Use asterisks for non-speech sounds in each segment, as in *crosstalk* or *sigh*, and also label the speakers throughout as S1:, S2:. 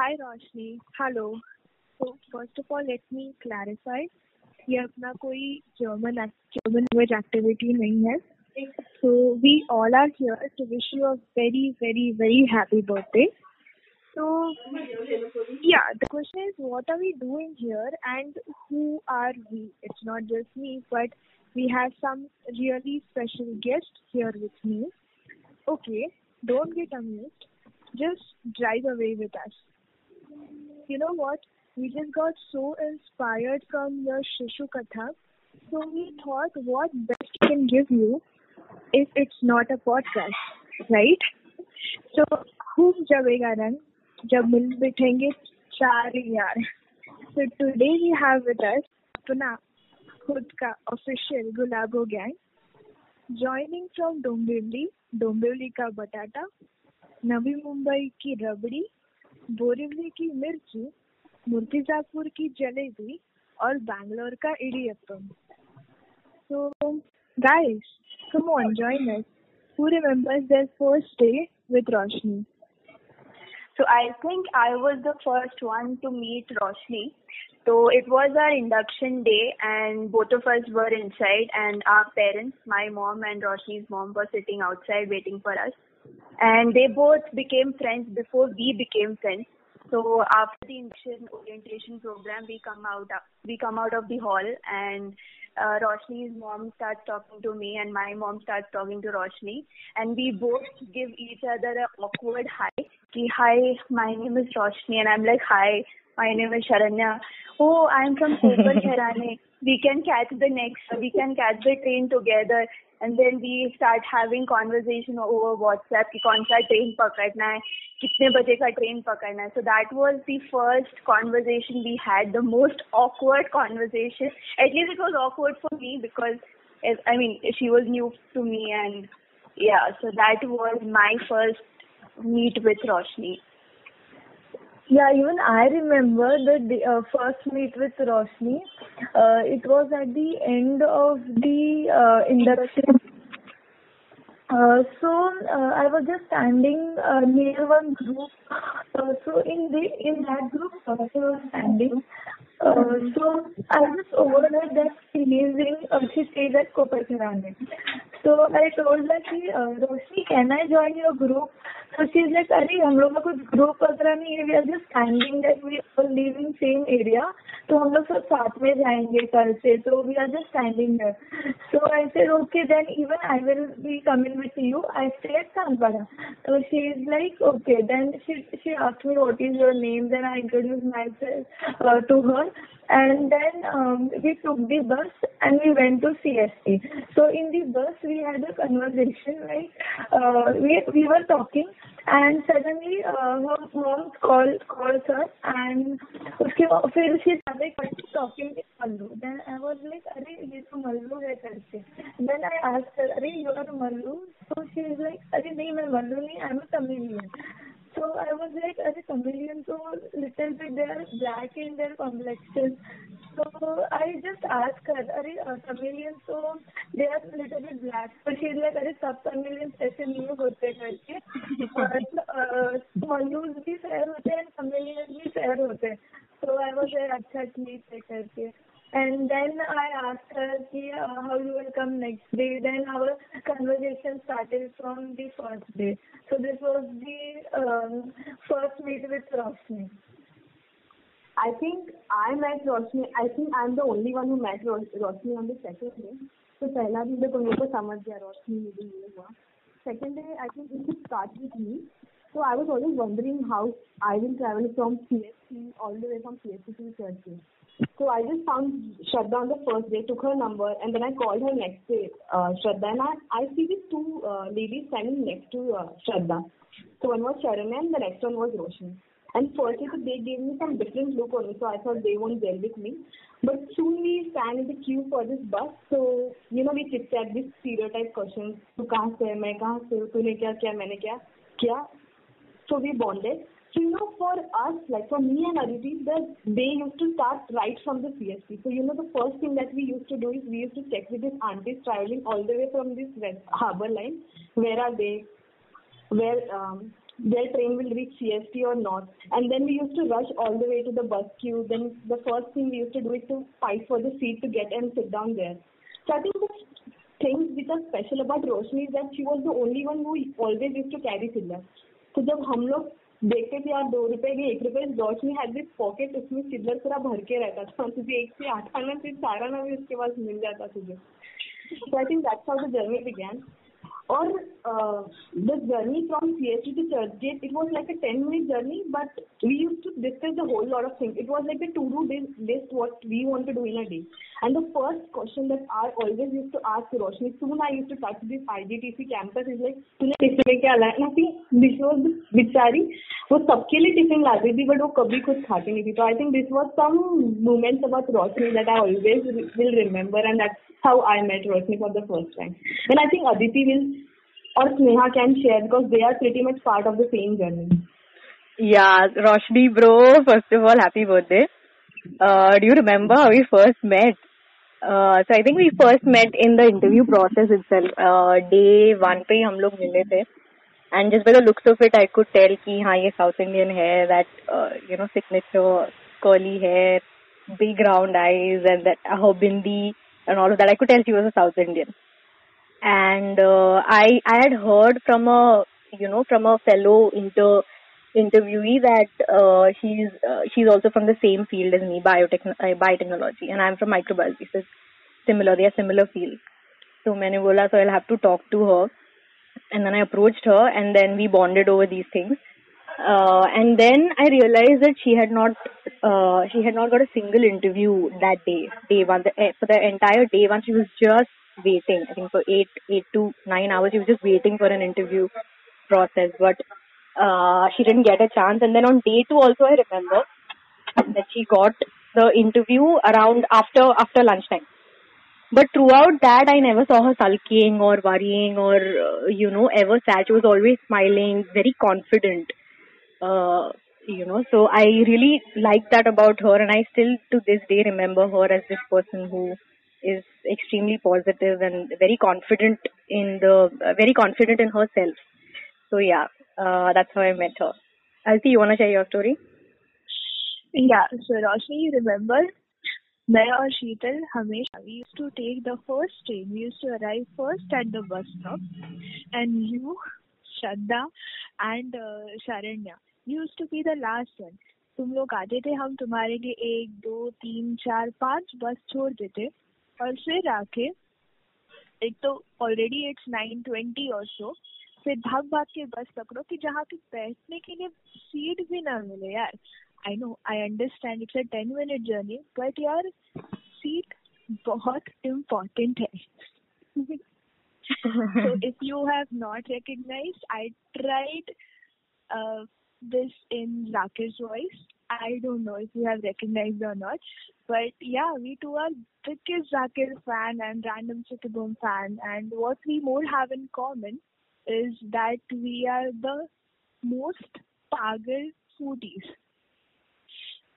S1: Hi Roshni. Hello. So first of all, let me clarify. ये अपना कोई German German language activity नहीं है. So we all are here to wish you a very very very happy birthday. So yeah, the question is what are we doing here and who are we? It's not just me, but we have some really special guests here with me. Okay, don't get amused. Just drive away with us. You know what? We just got so inspired from your Shishu Katha. So we thought what best we can give you if it's not a podcast, right? So खूब जमेगा रंग जब मिल बैठेंगे चार यार So today we have with us अपना खुद का official Gulabo gang joining from Dombivli Dombivli का बटाटा नवी मुंबई की रबड़ी बोरिवली की मिर्ची मुर्तिजापुर की जलेबी और बैंगलोर का idiyappam So, guys, come on, join us. Who remembers their first day with Roshni?
S2: So I think I was the first one to meet Roshni. So it was our induction day and both of us were inside and our parents, my mom and Roshni's mom were sitting outside waiting for us. And they both became friends before we became friends. So after the induction orientation program, we come out we come out of the hall and uh, Roshni's mom starts talking to me and my mom starts talking to Roshni and we both give each other an awkward hi. Ki, hi, my name is Roshni and I'm like, hi, my name is Sharanya. Oh, I'm from *laughs* Kharane. We can catch the next, we can catch the train together And then we start having conversation over WhatsApp कि कौन सा train पकड़ना है कितने बजे का train पकड़ना है so that was the first conversation we had the most awkward conversation at least it was awkward for me because I mean she was new to me and yeah so that was my first meet with Roshni
S3: Yeah, even I remember the day, uh, first meet with Roshni. Uh, it was at the end of the uh, induction. uh, so uh, I was just standing uh, near one group. Uh, so in the in that group, Roshni was standing. Uh, so I just overheard that she is in uh, she stays at Kopar Kharane. So I told that कि Roshni can I join your group तो she is like अरे, हम लोग का कुछ group वगैरह नहीं है we are just standing that we are live in same area तो हम लोग सब साथ में जाएँगे कल से तो we are just standing there so I said okay then even I will be coming with you I stayed Kopar तो she is like okay then she she asked me what is your name then I introduce myself to her and then we took the bus and we went to CST so in the bus had a conversation, right? Uh, we we were talking and suddenly uh, her mom called calls her and उसके बाद फिर she started talking to Mallu. Then I was like, अरे ये तो मल्लू है करके. Then I asked her, अरे you are Mallu? So she is like, अरे नहीं मैं मल्लू नहीं, I'm a Tamilian. So I was like, as a chameleon, so little bit they are black in their complexion. So I just asked her, अरे uh, chameleon so they are little bit black. So she's like, अरे सब chameleons ऐसे नहीं होते करके. और मल्लूज भी fair होते हैं, chameleons भी फेयर होते हैं. So I was like, अच्छा ठीक है करके. And then I asked her ki, uh, how you will come next day. Then our conversation started from the first day. Roshni.
S4: I think I met Roshni. I think I'm the only one who met Ros- Roshni on the second day. तो पहला दिन तो लोगों को समझ गया रोशनी मुझे ये हुआ second day I think it start with me so I was always wondering how I will travel from CST all the way from CST to Churchill. So I just found Shraddha on the first day, took her number, and then I called her next day, uh, Shraddha, and I, I see these two uh, ladies standing next to uh, Shraddha. So one was Sharanya and the next one was Roshni. And firstly, so they gave me some different look on me, so I thought they won't gel with me. But soon we stand in the queue for this bus, so you know we chit chat these stereotype questions. तू कहाँ से है मैं कहाँ से हूँ तूने क्या किया मैंने क्या किया so we bonded. So you know, for us, like for me and Aditi, the day used to start right from the CST. So you know, the first thing that we used to do is we used to check with these aunties traveling all the way from this West Harbour line. Where are they? Where um, their train will reach CST or not. And then we used to rush all the way to the bus queue. Then the first thing we used to do is to fight for the seat to get and sit down there. So I think the things which are special about Roshni is that she was the only one who always used to carry चिल्लर. तो जब हम लोग देखते थे यार दो रुपए के एक रुपए रोशनी हैड दिस पॉकेट उसमें चिल्लर पूरा भर के रहता था *laughs* तुझे एक से आठ आना फिर सारा ना भी उसके पास मिल जाता तुझे So I think that's how the journey began. or uh, the journey from CST to Churchgate, it was like a 10 minute journey, but we used to discuss a whole lot of things. It was like a to do list what we want to do in a day. And the first question that I always used to ask Roshni, soon I used to touch this IGTC campus, is like, तूने tiffin लेके आना है ना थी बिचारी वो सबके लिए टिफिन लाती थी बट वो कभी कुछ खाती नहीं थी तो I think this was some moments about Roshni that I always will remember and that's how I met Roshni for the first time. And I think Aditi will or Sneha can share because they are pretty much part of the same journey.
S5: Yeah, Roshni bro, first of all, happy birthday. Uh, do you remember how we first met? Uh, so I think we first met in the interview process itself. Uh, day one पे हम लोग मिले थे. And just by the looks of it, I could tell कि हाँ ये South Indian है, that uh, you know signature curly hair, big round eyes, and that her bindi and all of that. I could tell she was a South Indian. And uh, I I had heard from a you know from a fellow inter interviewee that uh, she's uh, she's also from the same field as me, biotech uh, biotechnology, and I'm from microbiology. So it's similar, they are similar fields. So मैंने बोला so I'll have to talk to her, and then I approached her, and then we bonded over these things. Uh, and then I realized that she had not uh, she had not got a single interview that day day one the, eh, for the entire day one she was just waiting I think for eight eight to nine hours she was just waiting for an interview process but uh, she didn't get a chance. And then on day two also I remember that she got the interview around after after lunchtime. But throughout that I never saw her sulking or worrying or uh, you know ever sad. She was always smiling very confident. Uh, you know so i really like that about her. And i still to this day remember her as this person who is extremely positive and very confident in the uh, very confident in herself. So yeah uh, that's how i met her alti you want to share your story
S1: yeah so roshni you remember मैं और शीतल हमेशा we used to take the first train we used to arrive first at the bus stop and you Shraddha and uh, Sharanya used to be the last one. तुम लोग आते थे हम तुम्हारे लिए एक दो तीन चार पांच बस छोड़ देते और फिर आके एक तो ऑलरेडी इट्स नाइन ट्वेंटी और सो फिर भाग भाग के बस पकड़ो कि जहाँ पे बैठने के लिए सीट भी ना मिले यार I know I understand it's a ten minute journey but यार सीट बहुत इम्पोर्टेंट है so if you have not recognized, I tried uh, this in Zakir's voice. I don't know if you have recognized or not, but yeah, we two are biggest Zakir fan and Random City fan, and what we more have in common is that we are the most pagal foodies.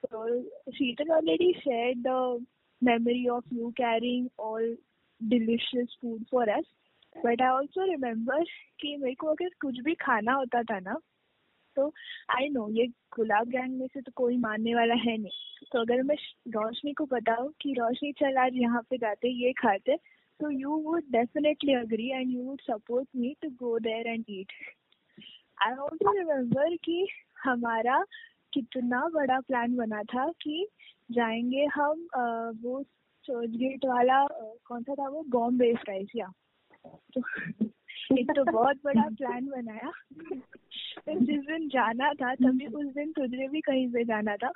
S1: So Sheetal already shared the memory of you carrying all delicious food for us. But I also remember कि मेरे को अगर कुछ भी खाना होता था ना तो आई नो ये गुलाब गैंग में से तो कोई मानने वाला है नहीं तो अगर मैं रोशनी को बताऊँ कि रोशनी चल आज यहाँ पे जाते ये खाते तो you would definitely agree and you would support me to go there and eat I also remember कि हमारा कितना बड़ा प्लान बना था कि जाएँगे हम वो चर्च गेट वाला कौन सा था वो? बॉम्बे फ्राइज या। तो एक तो बहुत बड़ा प्लान बनाया। जिस दिन जाना था, तभी उस दिन तुझे भी कहीं पे जाना था।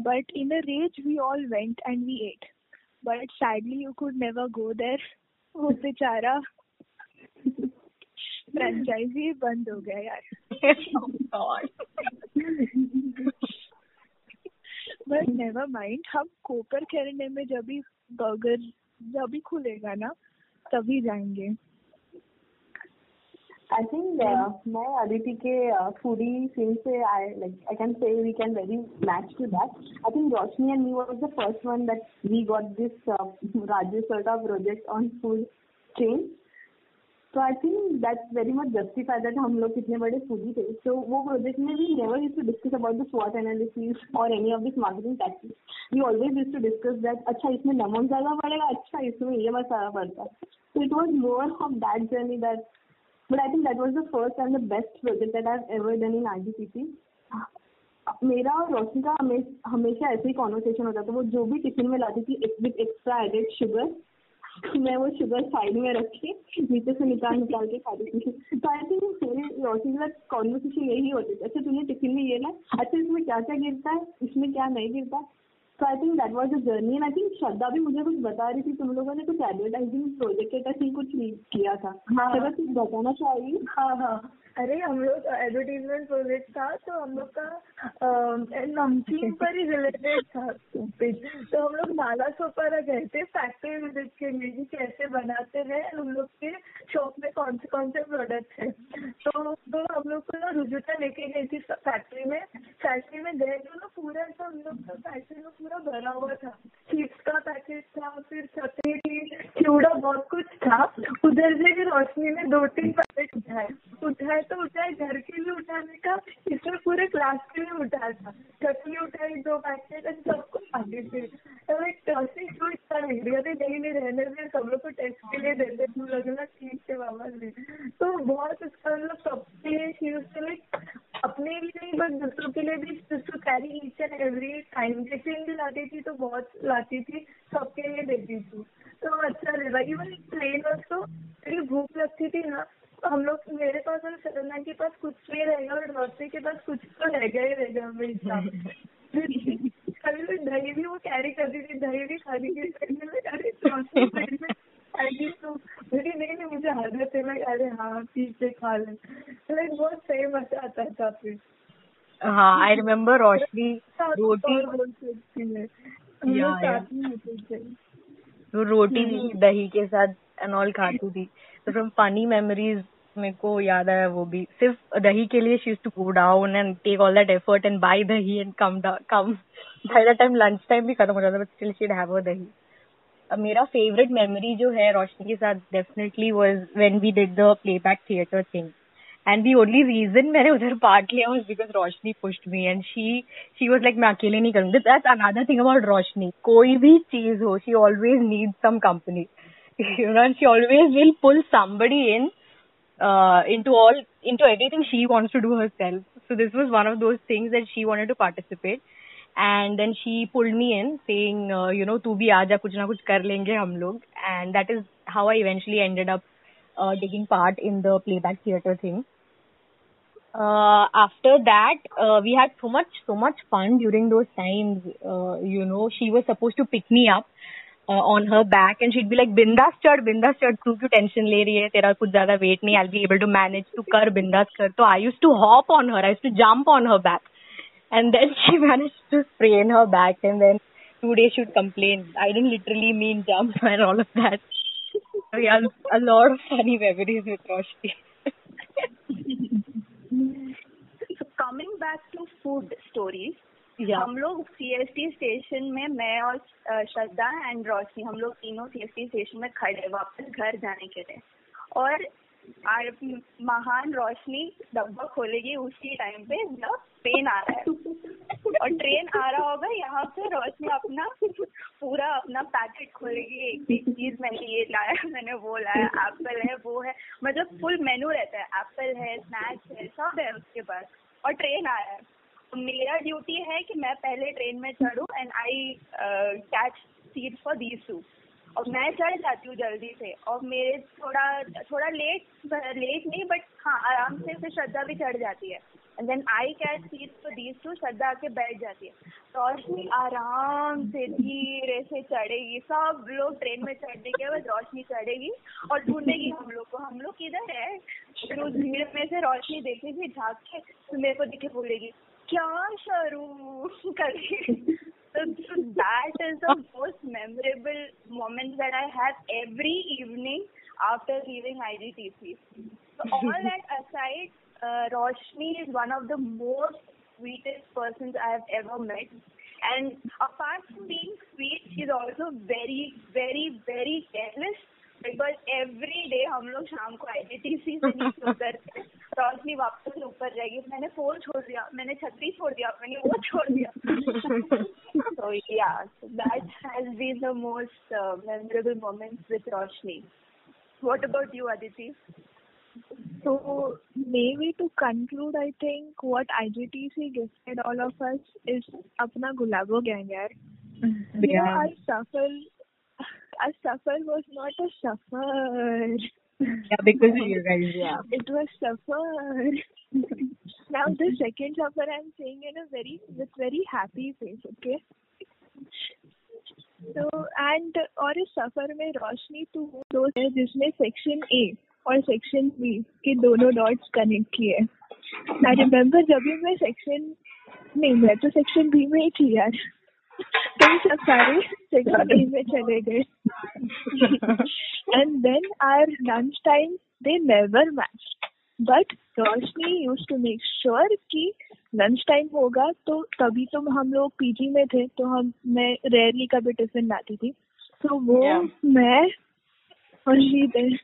S1: But in a rage we all went and we ate but sadly you could never go there वो बेचारा फ्रेंचाइजी बंद हो गया यार। बट नेवर माइंड हम कोपर खेलने में जब भी बर्गर जब भी खुलेगा ना तभी जाएँगे।
S4: I think uh, मैं अदिति के फूडी सीन से I like I can say we can very match to that. I think Roshni and me was the first one that we got this uh, *laughs* Rajya Sarda project on food chain. तो I think that's very much justified that हम लोग कितने बड़े foodie थे तो वो project में we never use to discuss about the स्वॉट analysis और any of this marketing tactics we always use to discuss that अच्छा इसमें नमन ज्यादा पड़ेगा अच्छा इसमें ये मसाला पड़ता है तो it was more of that journey but I think that was the first and the best project that I ever done in IGPC मेरा और रोशनी का हमेशा ऐसे ही कॉन्वर्सेशन होता था, वो जो भी टिफ़िन में लाती थी विथ एक्स्ट्रा एडेड शुगर मैं वो शुगर साइड में रखी नीचे से निकाल निकाल के खाती थी। तो आई थिंक मेरे रोशनी के साथ कॉन्वर्सेशन यही होती थी अच्छा तूने टिफ़िन में ये ना अच्छा इसमें क्या क्या गिरता है, इसमें क्या नहीं गिरता? तो I think that was a journey and I think Shraddha भी मुझे कुछ बता रही थी तुम लोगों ने कुछ एडवर्टाइजिंग प्रोजेक्ट के कुछ किया था। हाँ। कुछ बताना चाहिए
S3: हाँ हाँ। अरे, हम लोग एडवर्टीजमेंट प्रोजेक्ट था तो हम लोग का नमकीन पर ही रिलेटेड था तो हम लोग नाला सोपारा गए थे फैक्ट्री विज़िट के लिए कि कैसे बनाते हैं हम लोग के शॉप में कौन से कौन से प्रोडक्ट है. तो तो हम लोग को ना रुजुता लेके गई थी फैक्ट्री में. फैक्ट्री में गए तो ना पूरा ऐसा हम लोग का फैक्ट्री में पूरा भरा हुआ था. चिप्स का पैकेट था, फिर छतरी थी चूड़ा बहुत कुछ था. उधर से भी रोशनी ने दो तीन पैकेट उठाए उठाए तो उठाए, घर के लिए उठाने का, इसमें पूरे क्लास के लिए उठाया था। चटनी उठाई, दो पैकेट एंड सबको आगे थे मैं टॉसिंग क्यों इतना रही अरे नहीं नहीं, रहने से सब लोग को टेस्ट के लिए देते तू लगना ठीक है, बाबा जी। तो बहुत उसका मतलब सबके लिए चीज़ लाइक अपने लिए नहीं बस दूसरों के लिए भी carry each and every time जैसे लाती थी तो बहुत लाती थी सबके लिए देती थी तो अच्छा रहेगा इवन प्लेन तो मेरी भूख लगती थी ना हम लोग मेरे पास और शरणा के पास कुछ नहीं रहेगा और रोशनी के पास कुछ तो रहेगा ही रहेगा हमेशा कभी भी दही भी वो कैरी करती थी दही भी खाती थी अरे रोशनी तो मेरी नहीं नहीं मुझे आदत है हाँ पीछे खा ले लाइक बहुत सही मज़ा आता था फिर
S5: हाँ आई रिमेम्बर रोशनी रोटी। रोटी भी दही के साथ एंड ऑल खाती थी। तो फ्रॉम फनी मेमोरीज मेरे को याद आया वो भी। सिर्फ़ दही के लिए she to go down and take all that effort and buy dahi and come come by the time lunch time भी खत्म हो जाता but still she'd have a dahi. मेरा फेवरेट मेमोरी जो है रोशनी के साथ definitely was when we did the playback theatre thing and the only reason मैंने उधर पार्ट लिया was because Roshni pushed me and she she was like मैं अकेले नहीं करूँगी. That's another thing about Roshni. कोई भी चीज़ हो she always need some company you know she always will pull somebody in into all into everything she wants to do her so this was one of those things that she wanted to participate And then she pulled me in saying, uh, you know, तू भी आजा कुछ ना कुछ कर लेंगे हम लोग. And that is how I eventually ended up uh, taking part in the playback theater thing. Uh, after that, uh, we had so much, so much fun during those times. Uh, you know, she was supposed to pick me up uh, on her back and she'd be like bindas chad bindas chad तू क्यों tension ले रही है तेरा कुछ ज्यादा wait नहीं I'll be able to manage to कर bindas कर तो I used to hop on her I used to jump on her back and then *laughs* she managed to sprain her back and then two days she would complain I didn't literally mean jump *laughs* and all of that so yeah a lot of funny memories with Roshni
S2: so coming back to food stories
S5: yeah.
S2: हम लोग CST station में मैं और श्रद्धा and रोशनी हम लोग तीनों CST station में खड़े वापस घर जाने के लिए और महान रोशनी डब्बा खोलेगी उसी टाइम पे जब ट्रेन आ रहा है। और ट्रेन आ रहा होगा, यहाँ पे रोशनी अपना पूरा अपना पैकेट खोलेगी, एक एक चीज़ मैंने ये लाया, मैंने वो लाया एप्पल है, वो है मतलब फुल मेनू रहता है एप्पल है स्नैक्स है, सब है उसके पास। और ट्रेन आ रहा है। मेरा ड्यूटी है कि मैं पहले ट्रेन में चढ़ूँ and I catch seat for these two और मैं चढ़ जाती हूँ जल्दी से। और मेरे थोड़ा थोड़ा लेट लेट नहीं बट हाँ आराम से फिर श्रद्धा भी चढ़ जाती है। And then I catch seat for these two Shraddha आके बैठ जाती है। रोशनी आराम से धीरे से चढ़ेगी। सब लोग ट्रेन में चढ़ने के बाद रोशनी चढ़ेगी और ढूंढेगी हम लोग को। हम लोग किधर है? फिर भीड़ में से रोशनी देखेगी झाँक के तो मेरे को दिखे बोलेगी, क्या शुरू? *laughs* करें so, so that is the most memorable moment that I have every evening after leaving IGTC. So all that aside, uh, Roshni is one of the most sweetest persons I have ever met. And apart from being sweet, she's also very, very, very careless बस every day हम लोग शाम को आई थी TC सी नहीं करते toss वापस ऊपर जाएगी। मैंने फ़ोन छोड़ दिया मैंने छतरी छोड़ दिया मैंने वो छोड़ दिया। *laughs* तो yeah that has been the most memorable moments with Roshni what about you Aditi
S1: So maybe to conclude, I think what IGTC gifted all of us is apna gulabo gang. Yeah. I suffer our suffer was not a suffer.
S5: Yeah, because of you guys, yeah. *laughs*
S1: It was suffer. *laughs* now the second suffer I'm saying in a very with very happy face, okay? So and और इस सफर में रोशनी to दोस्त है जिसने section A और section B के दोनों dots connect किए आई रिमेम्बर जब भी मैं सेक्शन नहीं मैं तो सेक्शन बी में ही थी यार तुम सब सारे में चले गए। And then our lunch time they never match but Roshni used to make sure कि लंच टाइम होगा तो तभी तो हम लोग पीजी में थे तो हम मैं रेयरली कभी टिफ़िन लाती थी। तो वो
S5: Yeah.
S1: मैं और शीतल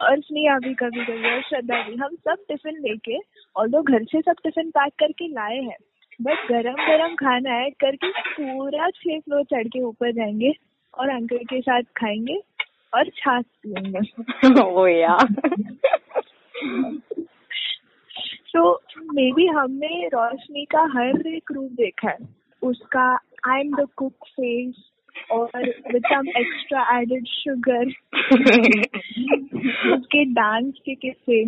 S1: और स्नेहा भी कभी कभी और श्रद्धा भी हम सब टिफ़िन लेके और घर से सब टिफ़िन पैक करके लाए हैं बट गरम गरम खाना ऐड करके पूरा छह फ्लोर चढ़ के ऊपर जाएँगे और अंकल के साथ खाएँगे और छाछ पियेंगे. *laughs* तो मे बी हमने रोशनी का हर एक रूप देखा है। उसका I am the cook face और with some extra added sugar उसके डांस के किस्से।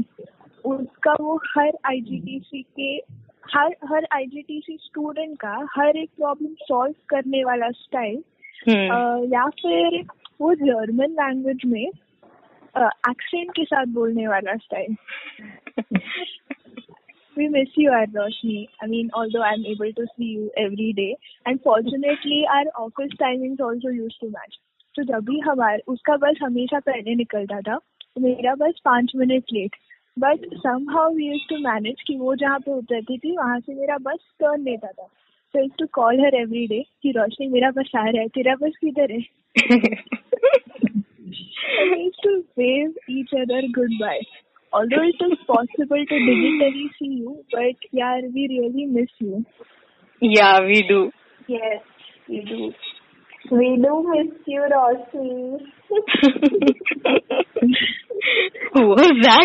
S1: उसका वो हर आईजीटीसी के हर हर आईजीटीसी स्टूडेंट का हर एक प्रॉब्लम सॉल्व करने वाला स्टाइल
S5: Hmm.
S1: या फिर वो जर्मन लैंग्वेज में एक्सेंट के साथ बोलने वाला style we miss you at Roshni. I mean, although I'm able to see you every day, and fortunately our office timings also used to match. तो जब भी हमारे उसका बस हमेशा पहले निकलता था तो मेरा बस पाँच minute late but somehow we used to manage कि वो जहाँ पे उतरती थी वहाँ से मेरा बस टर्न लेता था। So used to call her every day कि रोशनी मेरा बस आ रहा है तेरा बस किधर है? *laughs* Used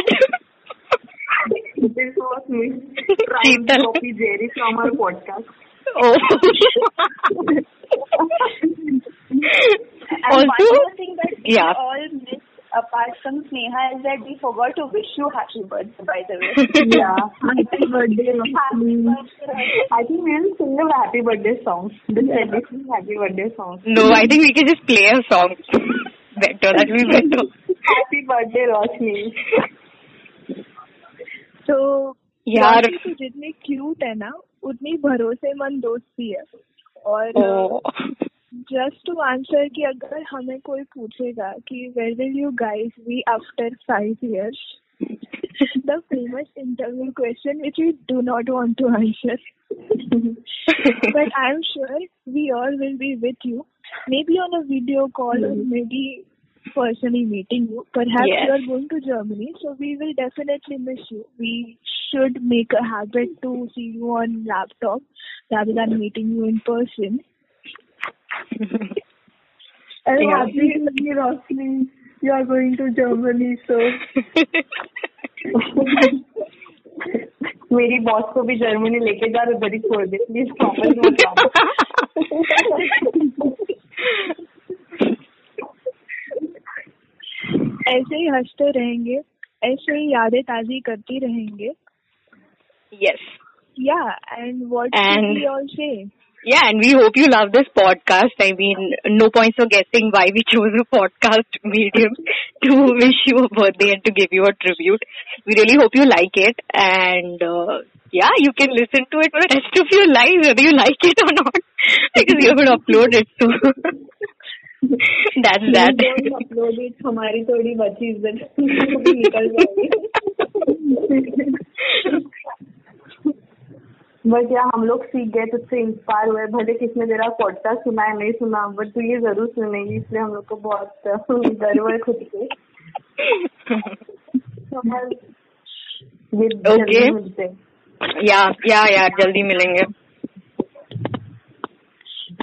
S1: *laughs*
S4: This was me trying to copy Jerry from our podcast.
S5: Oh. *laughs*
S2: and
S5: also,
S2: one more thing that we
S5: yeah.
S2: all miss apart from sneha is that we forgot to wish you happy birthday by the way *laughs*
S4: Yeah. Happy birthday,
S2: happy birthday
S4: I think we'll sing a happy birthday song. The traditional happy birthday song.
S5: no, I think we can just play a song. *laughs* better, that will be better.
S4: Happy birthday, Roshni.
S1: So
S5: यार।
S1: जितनी cute है ना उतनी भरोसेमंद दोस्त है। और just to answer कि अगर हमें कोई पूछेगा कि where will you guys be after five years the famous interview question which you do not want to answer but I am sure we all will be with you maybe on a video call maybe personally meeting you. Perhaps
S5: Yes.
S1: you are going to Germany, so we will definitely miss you. We should make a habit to see you on laptop rather than meeting you in person. *laughs*
S3: And
S5: Yeah.
S3: happy birthday, Roshni. You are going to Germany, so *laughs*
S4: मेरी boss को भी Germany लेके जा उधर ही छोड़ दे please proper मत
S1: ऐसे ही हँसते रहेंगे ऐसे ही यादें ताज़ी करती रहेंगे
S5: yes.
S1: Yeah, and what
S5: And-
S1: should we all say?
S5: Yeah, and we hope you love this podcast. I mean, no points for guessing why we chose a podcast medium to wish you a birthday and to give you a tribute. We really hope you like it. And uh, yeah, you can listen to it for the rest of your life, whether you like it or not, because we are going to upload it. So *laughs* that's that.
S4: हमारी थोड़ी बची इज़्ज़त *laughs* निकल जाएगी but yeah हम लोग सीख गए तुझसे इंस्पायर हुए भले किसने तेरा पॉडकास्ट सुना है नहीं सुना बट तू ये ज़रूर सुनेगी इसलिए हम लोग को बहुत *laughs* गर्व है खुद पे. मिलते हैं।
S5: या या यार जल्दी मिलेंगे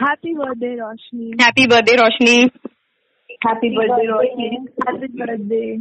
S1: Happy birthday, Roshni.
S5: Happy birthday, Roshni.
S4: Happy birthday, Roshni.
S3: Happy birthday.